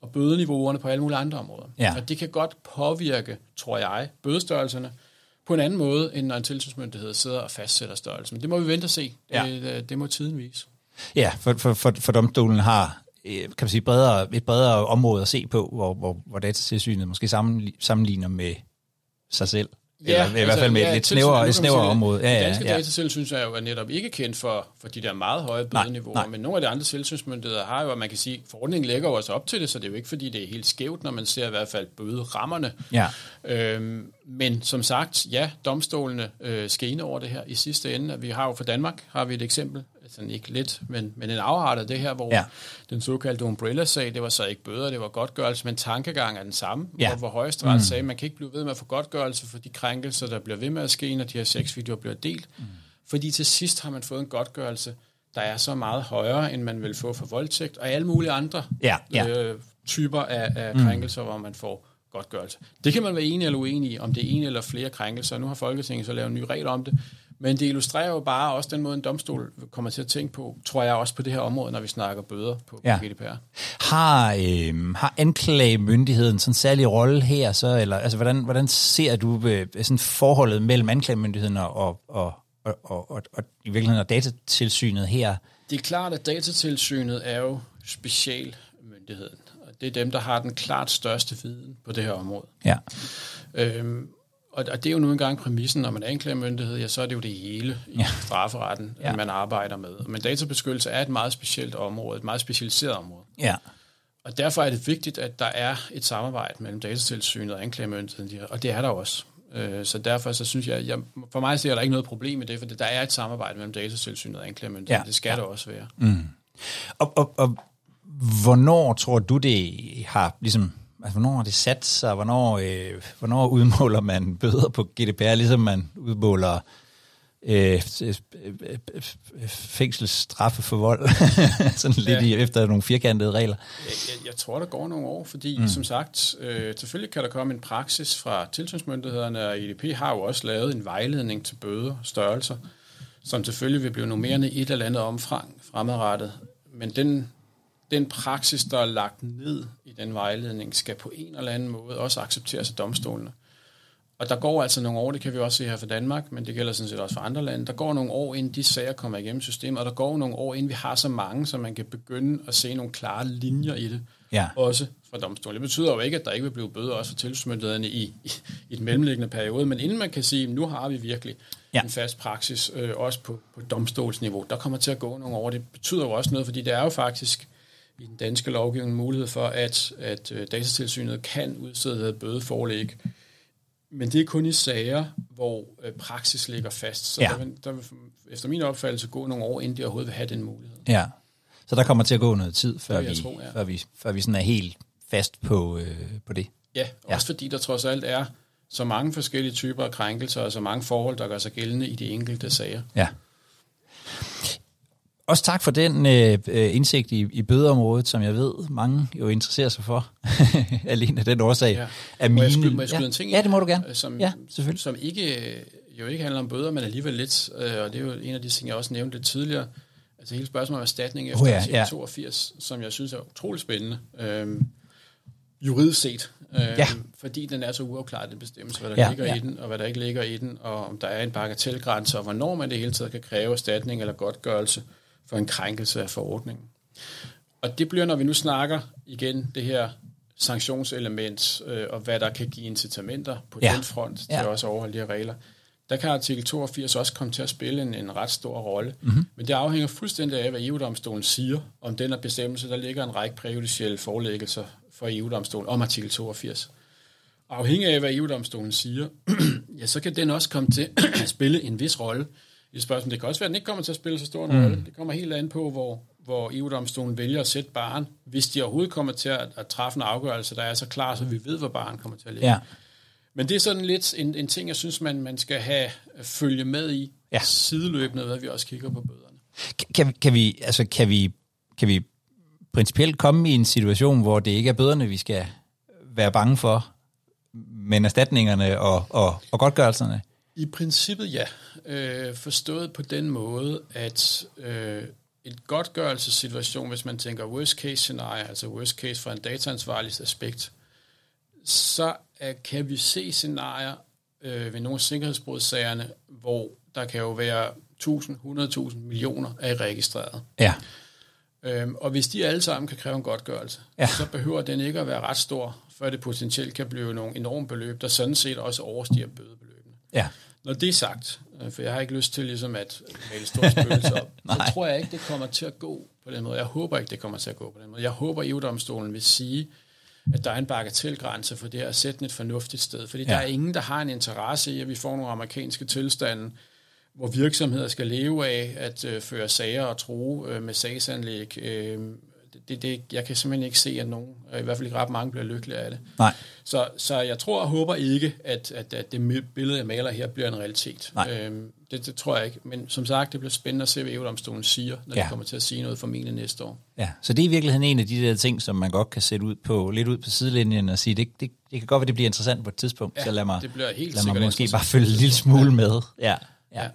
Speaker 2: og bødeniveauerne på alle mulige andre områder.
Speaker 1: Ja.
Speaker 2: Og det kan godt påvirke, tror jeg, bødestørrelserne på en anden måde, end når en tilsynsmyndighed sidder og fastsætter størrelsen. Men det må vi vente og se.
Speaker 1: Ja.
Speaker 2: Det, det må tiden vise.
Speaker 1: Ja, for, for, for, for domstolen har øh, kan man sige, bredere, et bredere område at se på, hvor, hvor, hvor datatilsynet måske sammenli- sammenligner med sig selv. Ja, Eller i hvert fald med et lidt snævere, et snævere område. Ja,
Speaker 2: det
Speaker 1: ja,
Speaker 2: danske
Speaker 1: ja.
Speaker 2: datatilsyn er jo netop ikke kendt for, for de der meget høje
Speaker 1: Nej,
Speaker 2: bødeniveauer,
Speaker 1: nej.
Speaker 2: men nogle af de andre tilsynsmyndigheder har jo, at man kan sige, forordningen lægger jo også op til det, så det er jo ikke, fordi det er helt skævt, når man ser i hvert fald bøderammerne.
Speaker 1: Ja.
Speaker 2: Øhm, men som sagt, ja, domstolene øh, skal ind over det her i sidste ende. Vi har jo for Danmark har vi et eksempel, altså ikke lidt, men, men en afart af det her, hvor
Speaker 1: Ja.
Speaker 2: den såkaldte umbrella-sag, det var så ikke bøder, det var godtgørelse, men tankegang er den samme,
Speaker 1: Ja.
Speaker 2: hvor, hvor højesteret mm. sagde, man kan ikke blive ved med at få godtgørelse for de krænkelser, der bliver ved med at ske, når de her sexvideoer bliver delt. Mm. Fordi til sidst har man fået en godtgørelse, der er så meget højere, end man vil få for voldtægt, og alle mulige andre
Speaker 1: Ja, ja.
Speaker 2: Øh, typer af, af krænkelser, hvor man får godtgørelse. Det kan man være enig eller uenig i, om det er en eller flere krænkelser. Nu har Folketinget så lavet en ny regel om det, men det illustrerer jo bare også den måde, en domstol kommer til at tænke på, tror jeg også på det her område, når vi snakker bøder på,
Speaker 1: Ja.
Speaker 2: GDPR.
Speaker 1: Har, øh, har anklagemyndigheden sådan en særlig rolle her, så, eller altså, hvordan, hvordan ser du øh, sådan forholdet mellem anklagemyndigheden og, og, og, og, og, og, og i virkeligheden og datatilsynet her?
Speaker 2: Det er klart, at datatilsynet er jo specialmyndigheden, og det er dem, der har den klart største viden på det her område.
Speaker 1: Ja.
Speaker 2: Øhm, og, og det er jo nu engang præmissen, når man er anklagemyndighed, ja, så er det jo det hele i ja. strafferetten,
Speaker 1: Ja.
Speaker 2: ja. man arbejder med. Men databeskyttelse er et meget specielt område, et meget specialiseret område.
Speaker 1: Ja.
Speaker 2: Og derfor er det vigtigt, at der er et samarbejde mellem datatilsynet og anklagemyndigheden, og det er der også. Øh, Så derfor så synes jeg, jeg, for mig ser der ikke noget problem i det, for der er et samarbejde mellem datatilsynet og anklagemyndigheden.
Speaker 1: Ja.
Speaker 2: Det skal der også være.
Speaker 1: Og, og, og hvornår tror du, det har ligesom, altså hvornår har det sat sig, hvornår, øh, hvornår udmåler man bøder på GDPR, ligesom man udmåler øh, fængselsstraffe for vold, sådan lidt
Speaker 2: Ja.
Speaker 1: i, efter nogle firkantede regler.
Speaker 2: Jeg, jeg, jeg tror, der går nogle år, fordi mm. som sagt, øh, selvfølgelig kan der komme en praksis fra tilsynsmyndighederne, og EDP har jo også lavet en vejledning til bøder størrelser, som selvfølgelig vil blive normerende i et eller andet omfang fremadrettet. Men den, den praksis, der er lagt ned i den vejledning, skal på en eller anden måde også accepteres af domstolene. Og der går altså nogle år, det kan vi også se her for Danmark, men det gælder sådan set også for andre lande. Der går nogle år, inden de sager kommer igennem systemet, og der går nogle år, inden vi har så mange, så man kan begynde at se nogle klare linjer i det.
Speaker 1: Ja.
Speaker 2: Også fra domstolen. Det betyder jo ikke, at der ikke vil blive bøder også for tilsynsmyndighederne i, i, i den mellemliggende periode, men inden man kan sige, nu har vi virkelig
Speaker 1: ja.
Speaker 2: en fast praksis, øh, også på, på domstolsniveau, der kommer til at gå nogle år. Det betyder jo også noget, fordi det er jo faktisk i den danske lovgivning mulighed for, at, at øh, datatilsynet kan udstede bødeforlæg, men det er kun i sager, hvor øh, praksis ligger fast. Så
Speaker 1: Ja.
Speaker 2: der, vil, der vil efter min opfattelse gå nogle år, inden de overhovedet vil have den mulighed.
Speaker 1: Ja. Så der kommer til at gå noget tid, før, vi,
Speaker 2: tro, ja.
Speaker 1: før, vi, før vi sådan er helt fast på, øh, på det.
Speaker 2: Ja, også fordi der trods alt er så mange forskellige typer af krænkelser, og så mange forhold, der gør sig gældende i de enkelte sager.
Speaker 1: Ja. Også tak for den øh, øh, indsigt i, i bødeområdet, som jeg ved, mange jo interesserer sig for. Alene af den årsag. Ja.
Speaker 2: Af må, jeg skyde, må jeg skyde ja. en ting
Speaker 1: Ja, det må du gerne.
Speaker 2: Øh, som,
Speaker 1: ja, selvfølgelig.
Speaker 2: Som ikke, jo ikke handler om bøder, men alligevel lidt. Øh, og det er jo en af de ting, jeg også nævnte lidt tidligere. Altså hele spørgsmålet om erstatning efter oh ja, ja. 82, som jeg synes er utrolig spændende. Øhm, juridisk set. Øhm, ja. Fordi den er så uafklaret, den bestemmelse, hvad der ja, ligger ja. i den, og hvad der ikke ligger i den, og om der er en bagatelgrænse, og hvornår man det hele taget kan kræve erstatning eller godtgørelse for en krænkelse af forordningen. Og det bliver, når vi nu snakker igen det her sanktionselement, øh, og hvad der kan give incitamenter på ja. den front til ja. også at overholde de her regler, der kan artikel 82 også komme til at spille en, en ret stor rolle. Mm-hmm. Men det afhænger fuldstændig af, hvad EU-domstolen siger om den her bestemmelse. Der ligger en række præjudicielle forelæggelser for EU-domstolen om artikel 82. Og afhængig af, hvad EU-domstolen siger, ja, så kan den også komme til at spille en vis rolle i spørgsmålet. Det kan også være, at den ikke kommer til at spille så stor en mm. rolle. Det kommer helt an på, hvor, hvor EU-domstolen vælger at sætte barn, hvis de overhovedet kommer til at, at træffe en afgørelse, der er så klar, så vi ved, hvor barn kommer til at ligge. Ja. Men det er sådan lidt en, en ting, jeg synes, man, man skal have følge med i ja. sideløbende, hvad vi også kigger på bøderne.
Speaker 1: Kan, kan, vi, altså, kan, vi, kan vi principielt komme i en situation, hvor det ikke er bøderne, vi skal være bange for, men erstatningerne og, og, og godtgørelserne?
Speaker 2: I princippet ja. Øh, forstået på den måde, at øh, et godtgørelsessituation, hvis man tænker worst case scenario, altså worst case fra en dataansvarligt aspekt, så øh, kan vi se scenarier øh, ved nogle sikkerhedsbrudssagerne, hvor der kan jo være 1000, 100.000 millioner af registreret.
Speaker 1: Ja.
Speaker 2: Øhm, og hvis de alle sammen kan kræve en godtgørelse, ja. så behøver den ikke at være ret stor, før det potentielt kan blive nogle enorme beløb, der sådan set også overstiger bødebeløbene.
Speaker 1: Ja.
Speaker 2: Når det er sagt, øh, for jeg har ikke lyst til ligesom at male store spøgelser op, så tror jeg ikke, det kommer til at gå på den måde. Jeg håber ikke, det kommer til at gå på den måde. Jeg håber, EU-domstolen vil sige, at der er en bagatelgrænse for det her at sætte et fornuftigt sted. Fordi ja. der er ingen, der har en interesse i, at vi får nogle amerikanske tilstande, hvor virksomheder skal leve af at øh, føre sager og tro øh, med sagsanlæg. Øh, det, det, jeg kan simpelthen ikke se, at nogen, i hvert fald ikke ret mange, bliver lykkelige af det.
Speaker 1: Nej.
Speaker 2: Så, så jeg tror og håber ikke, at, at, at det billede, jeg maler her, bliver en realitet.
Speaker 1: Nej. Øhm,
Speaker 2: det, det tror jeg ikke. Men som sagt, det bliver spændende at se, hvad EU-domstolen siger, når ja. de kommer til at sige noget formentlig næste år.
Speaker 1: Ja, så det er i virkeligheden en af de der ting, som man godt kan sætte ud på, lidt ud på sidelinjen og sige, det, det, det kan godt være, det bliver interessant på et tidspunkt,
Speaker 2: ja,
Speaker 1: så lad mig,
Speaker 2: det bliver helt
Speaker 1: lad mig måske bare følge en lille smule med. Ja, ja. ja.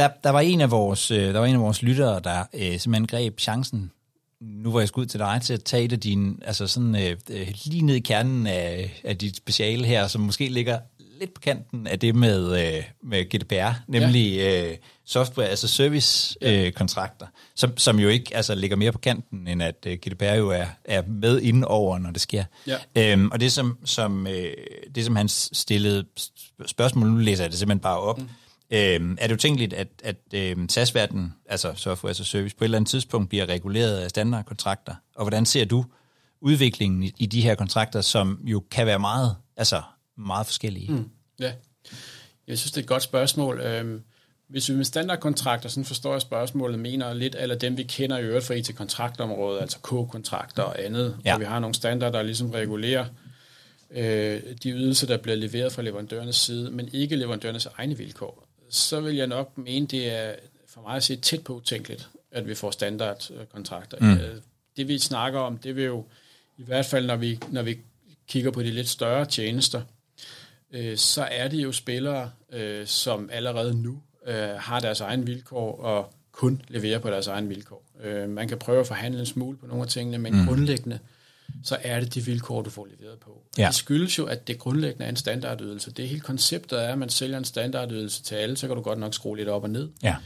Speaker 1: Der, der, var en af vores, øh, der var en af vores lyttere, der øh, simpelthen greb chancen nu var jeg skudt til dig til at tage et af dine, altså sådan øh, øh, lige ned i kernen af, af dit speciale her, som måske ligger lidt på kanten af det med, øh, med GDPR, nemlig ja. øh, software, altså service-kontrakter, øh, som, som jo ikke altså, ligger mere på kanten, end at øh, GDPR jo er, er med inden over, når det sker.
Speaker 2: Ja.
Speaker 1: Øhm, og det som, som, øh, det, som han stillede spørgsmål, nu læser jeg det simpelthen bare op, mm Øh, er det jo tænkeligt, at, at øh, SAS-verden, altså software as a service, på et eller andet tidspunkt bliver reguleret af standardkontrakter? Og hvordan ser du udviklingen i, i de her kontrakter, som jo kan være meget, altså meget forskellige?
Speaker 2: Mm, ja, jeg synes, det er et godt spørgsmål. Øhm, hvis vi med standardkontrakter, sådan forstår jeg spørgsmålet, mener lidt eller dem, vi kender i øvrigt fra IT-kontraktområdet, altså K-kontrakter og andet, ja. hvor vi har nogle standarder, der ligesom regulerer øh, de ydelser, der bliver leveret fra leverandørernes side, men ikke leverandørernes egne vilkår så vil jeg nok mene, det er for mig at se tæt på utænkeligt, at vi får standardkontrakter. Mm. Øh, det vi snakker om, det vil jo i hvert fald, når vi, når vi kigger på de lidt større tjenester, øh, så er det jo spillere, øh, som allerede nu har deres egen vilkår og kun leverer på deres egen vilkår. man kan prøve at forhandle en smule på nogle af tingene, men mm. grundlæggende, så er det de vilkår, du får leveret på. Ja. Det skyldes jo, at det grundlæggende er en standardydelse. Det hele konceptet er, at man sælger en standardydelse til alle, så kan du godt nok skrue lidt op og ned.
Speaker 1: Ja.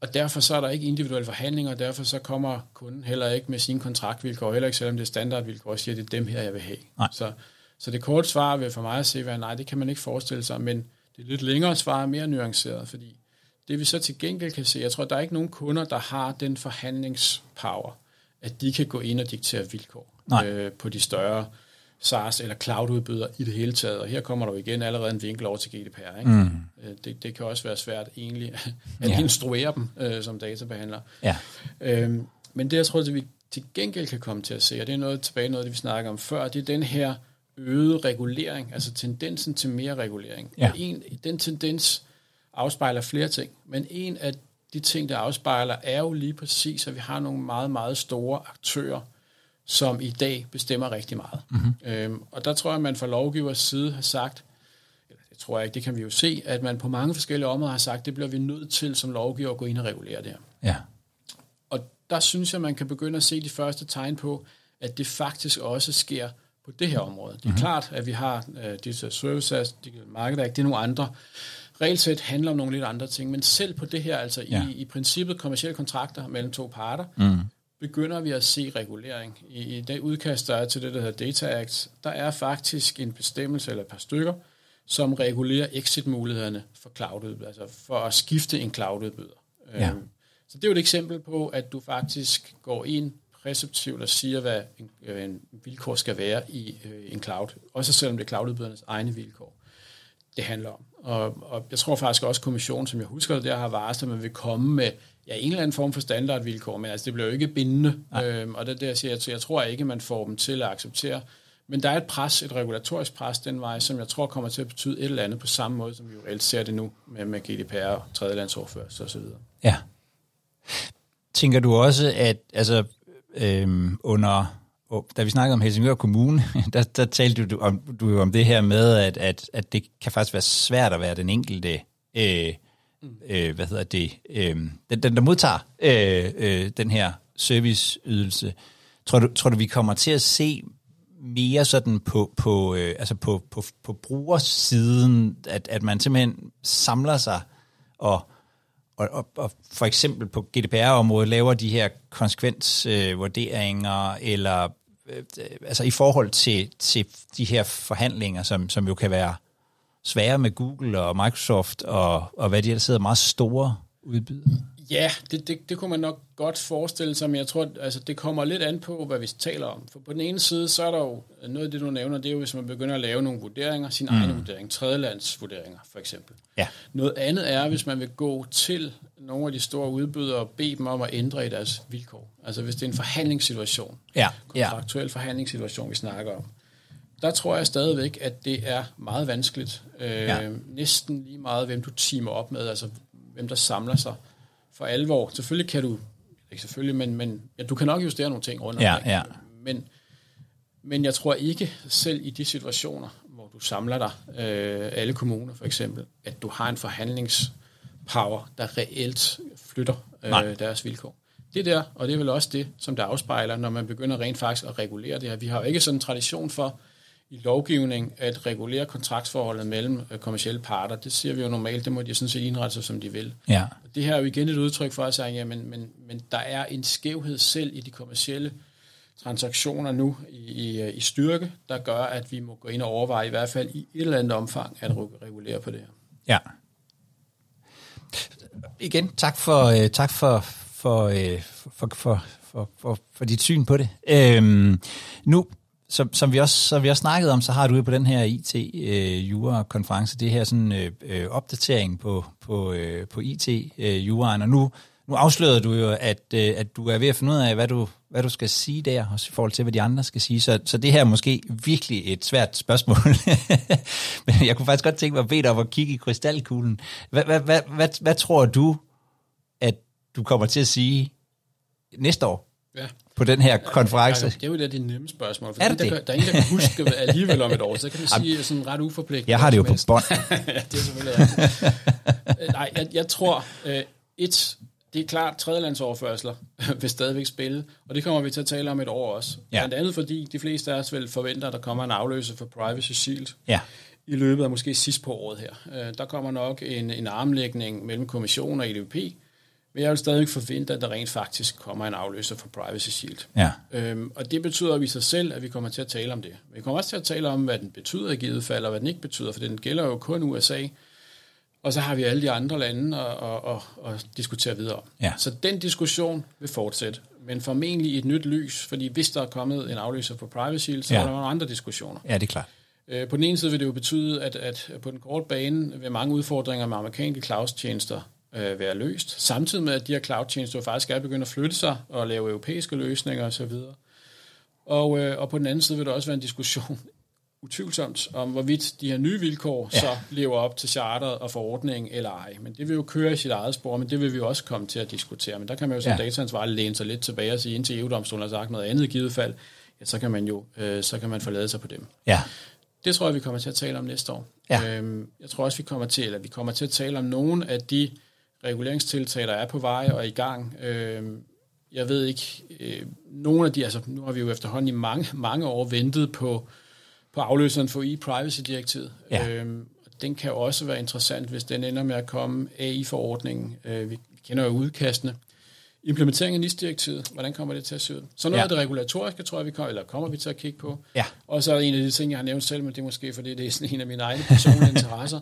Speaker 2: Og derfor så er der ikke individuelle forhandlinger, og derfor så kommer kunden heller ikke med sine kontraktvilkår, heller ikke selvom det er standardvilkår, og siger, at det er dem her, jeg vil have.
Speaker 1: Nej.
Speaker 2: Så, så det korte svar vil for mig at se være, nej, det kan man ikke forestille sig, men det lidt længere svar er mere nuanceret, fordi det vi så til gengæld kan se, jeg tror, der er ikke nogen kunder, der har den forhandlingspower, at de kan gå ind og diktere vilkår øh, på de større SaaS eller cloud-udbydere i det hele taget. Og her kommer der jo igen allerede en vinkel over til GDPR. Ikke? Mm. Øh, det, det kan også være svært egentlig at ja. instruere dem øh, som databehandler.
Speaker 1: Ja.
Speaker 2: Øhm, men det, jeg tror, at vi til gengæld kan komme til at se, og det er noget tilbage noget, det vi snakker om før, det er den her øgede regulering, altså tendensen til mere regulering.
Speaker 1: Ja.
Speaker 2: En, den tendens afspejler flere ting. Men en af de ting, der afspejler, er jo lige præcis, at vi har nogle meget, meget store aktører, som i dag bestemmer rigtig meget. Mm-hmm. Øhm, og der tror jeg, at man fra lovgivers side har sagt, eller det tror jeg ikke, det kan vi jo se, at man på mange forskellige områder har sagt, det bliver vi nødt til som lovgiver at gå ind og regulere det her.
Speaker 1: Ja.
Speaker 2: Og der synes jeg, man kan begynde at se de første tegn på, at det faktisk også sker på det her område. Det er mm-hmm. klart, at vi har uh, Digital Services, Digital Market Act, det er nogle andre. Regelsæt handler om nogle lidt andre ting, men selv på det her, altså ja. i, i princippet kommersielle kontrakter mellem to parter, mm. Begynder vi at se regulering. I, I det udkast, der er til det, der hedder Data Act, der er faktisk en bestemmelse eller et par stykker, som regulerer exit-mulighederne for cloud altså for at skifte en cloud-udbyder. Ja. Øhm, så det er jo et eksempel på, at du faktisk går ind præceptivt og siger, hvad en, øh, en vilkår skal være i øh, en cloud, også selvom det er cloududbydernes egne vilkår, det handler om. Og, og jeg tror faktisk også, at kommissionen, som jeg husker det, der har varslet, at man vil komme med ja, en eller anden form for standardvilkår, men altså, det bliver jo ikke bindende. Øhm, og det der siger jeg, jeg tror ikke, man får dem til at acceptere. Men der er et pres, et regulatorisk pres den vej, som jeg tror kommer til at betyde et eller andet på samme måde, som vi jo reelt ser det nu med, med GDPR og tredjelandsoverførsel osv.
Speaker 1: Ja. Tænker du også, at altså, øhm, under, oh, da vi snakkede om Helsingør Kommune, der, der talte du om, du jo om det her med, at, at, at det kan faktisk være svært at være den enkelte, øh, Mm. øh, hvad hedder det, øh, den, den der modtager øh, øh, den her serviceydelse. Tror du, tror du, vi kommer til at se mere sådan på, på, øh, altså på, på, på brugersiden, at, at man simpelthen samler sig og og, og, og for eksempel på GDPR-området laver de her konsekvensvurderinger, øh, eller øh, altså i forhold til, til de her forhandlinger, som, som jo kan være svære med Google og Microsoft, og, og hvad de ellers sidder meget store udbydere.
Speaker 2: Ja, det, det, det kunne man nok godt forestille sig, men jeg tror, altså, det kommer lidt an på, hvad vi taler om. For på den ene side, så er der jo noget af det, du nævner, det er jo, hvis man begynder at lave nogle vurderinger, sin mm. egen vurdering, tredjelandsvurderinger for eksempel.
Speaker 1: Ja.
Speaker 2: Noget andet er, hvis man vil gå til nogle af de store udbydere og bede dem om at ændre i deres vilkår. Altså hvis det er en forhandlingssituation,
Speaker 1: ja.
Speaker 2: ja. aktuel forhandlingssituation, vi snakker om. Der tror jeg stadigvæk, at det er meget vanskeligt. Øh, ja. Næsten lige meget, hvem du teamer op med, altså hvem der samler sig for alvor. Selvfølgelig kan du, ikke selvfølgelig, men, men ja, du kan nok justere nogle ting rundt
Speaker 1: ja, ja.
Speaker 2: Men, men jeg tror ikke, selv i de situationer, hvor du samler dig, øh, alle kommuner for eksempel, at du har en forhandlingspower, der reelt flytter øh, deres vilkår. Det der, og det er vel også det, som der afspejler, når man begynder rent faktisk at regulere det her. Vi har jo ikke sådan en tradition for, i lovgivning at regulere kontraktsforholdet mellem øh, kommersielle parter. Det siger vi jo normalt, det må de sådan set indrette sig, som de vil.
Speaker 1: Ja.
Speaker 2: Det her er jo igen et udtryk for at sige, ja, men, men, men der er en skævhed selv i de kommercielle transaktioner nu i, i, i styrke, der gør, at vi må gå ind og overveje i hvert fald i et eller andet omfang at regulere på det her.
Speaker 1: Ja. Igen, tak for, øh, tak for, for, øh, for, for, for, for, for dit syn på det. Øhm, nu som, som, vi også, som vi også snakkede om, så har du på den her IT-jura-konference øh, det her sådan øh, øh, opdatering på, på, øh, på IT-juraen, øh, og nu, nu afslørede du jo, at, øh, at du er ved at finde ud af, hvad du, hvad du skal sige der, også i forhold til, hvad de andre skal sige. Så, så det her er måske virkelig et svært spørgsmål. Men jeg kunne faktisk godt tænke mig at bede dig om at kigge i krystalkuglen. Hvad, hvad, hvad, hvad, hvad tror du, at du kommer til at sige næste år?
Speaker 2: Ja.
Speaker 1: På den her konference. Ja,
Speaker 2: det er jo det, det nemme spørgsmål. For er det der, det? der er ingen, der kan huske alligevel om et år, så kan man sige sådan ret uforpligtende.
Speaker 1: Jeg har det jo på bånd.
Speaker 2: ja, det er selvfølgelig rigtigt. Nej, jeg, jeg tror, uh, et, det er klart, tredjelandsoverførsler vil stadigvæk spille, og det kommer vi til at tale om et år også. Ja. Blandt andet fordi de fleste af os vil forvente, at der kommer en afløser for Privacy Shield.
Speaker 1: Ja
Speaker 2: i løbet af måske sidst på året her. Øh, der kommer nok en, en armlægning mellem kommissionen og EDP, men jeg vil stadig forvente, at der rent faktisk kommer en afløser for Privacy Shield.
Speaker 1: Ja.
Speaker 2: Øhm, og det betyder i sig selv, at vi kommer til at tale om det. Vi kommer også til at tale om, hvad den betyder i givet fald, og hvad den ikke betyder, for den gælder jo kun USA. Og så har vi alle de andre lande at, at, at, at diskutere videre om.
Speaker 1: Ja.
Speaker 2: Så den diskussion vil fortsætte, men formentlig i et nyt lys, fordi hvis der er kommet en afløser på Privacy Shield, så ja. er der nogle andre diskussioner.
Speaker 1: Ja, det er klart.
Speaker 2: Øh, på den ene side vil det jo betyde, at, at på den korte bane vil mange udfordringer med amerikanske cloud-tjenester øh, være løst, samtidig med, at de her cloud-tjenester faktisk er begyndt at flytte sig og lave europæiske løsninger osv. Og, øh, og på den anden side vil der også være en diskussion utvivlsomt om, hvorvidt de her nye vilkår ja. så lever op til charteret og forordningen eller ej. Men det vil jo køre i sit eget spor, men det vil vi også komme til at diskutere. Men der kan man jo som ja. dataansvarlig læne sig lidt tilbage og sige, indtil EU-domstolen har sagt noget andet i givet fald, ja, så kan man jo øh, så kan man forlade sig på dem.
Speaker 1: Ja.
Speaker 2: Det tror jeg, vi kommer til at tale om næste år. Ja. Øhm, jeg tror også, vi kommer til, eller vi kommer til at tale om nogle af de reguleringstiltag, der er på vej og er i gang. Øhm, jeg ved ikke, øh, nogle af de, altså nu har vi jo efterhånden i mange, mange år ventet på, på afløseren for e-privacy-direktivet. Ja. Øhm, den kan også være interessant, hvis den ender med at komme AI-forordningen. Øh, vi kender jo udkastene. Implementering af NIS-direktivet, hvordan kommer det til at se ud? Så noget ja. af det regulatoriske, tror jeg, vi kommer, eller kommer vi til at kigge på.
Speaker 1: Ja.
Speaker 2: Og så er en af de ting, jeg har nævnt selv, men det er måske, fordi det er sådan en af mine egne personlige interesser.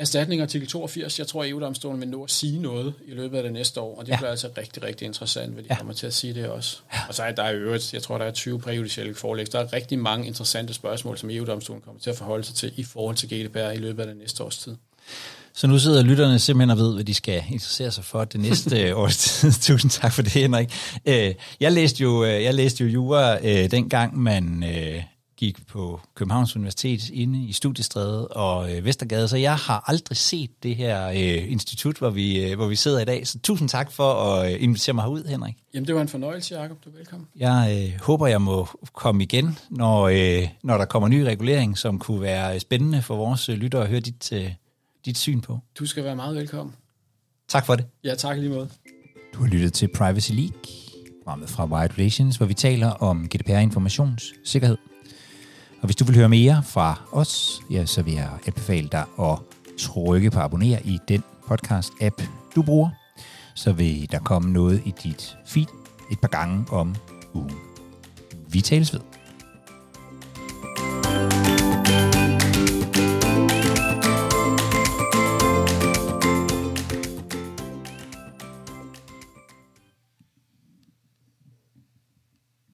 Speaker 2: Erstatning artikel 82, jeg tror, at EU-domstolen vil nå at sige noget i løbet af det næste år, og det ja. bliver altså rigtig, rigtig interessant, hvad de ja. kommer til at sige det også. Ja. Og så er der i øvrigt, jeg tror, der er 20 præjudicielle forelæg. Der er rigtig mange interessante spørgsmål, som EU-domstolen kommer til at forholde sig til i forhold til GDPR i løbet af det næste års tid.
Speaker 1: Så nu sidder lytterne simpelthen og ved, hvad de skal interessere sig for det næste års tid. Tusind tak for det, Henrik. Øh, jeg læste jo, øh, jeg læste jo jura øh, dengang, man gik på Københavns Universitet inde i Studiestræde og Vestergade, så jeg har aldrig set det her institut, hvor vi, hvor vi sidder i dag. Så tusind tak for at invitere mig herud, Henrik.
Speaker 2: Jamen, det var en fornøjelse, Jacob. Du er velkommen.
Speaker 1: Jeg øh, håber, jeg må komme igen, når, øh, når der kommer ny regulering, som kunne være spændende for vores lyttere at høre dit, øh, dit syn på.
Speaker 2: Du skal være meget velkommen.
Speaker 1: Tak for det.
Speaker 2: Ja, tak lige måde.
Speaker 1: Du har lyttet til Privacy League, programmet fra Wired Relations, hvor vi taler om GDPR-informationssikkerhed. Og hvis du vil høre mere fra os, ja, så vil jeg anbefale dig at trykke på abonner i den podcast-app, du bruger. Så vil der komme noget i dit feed et par gange om ugen. Vi tales ved.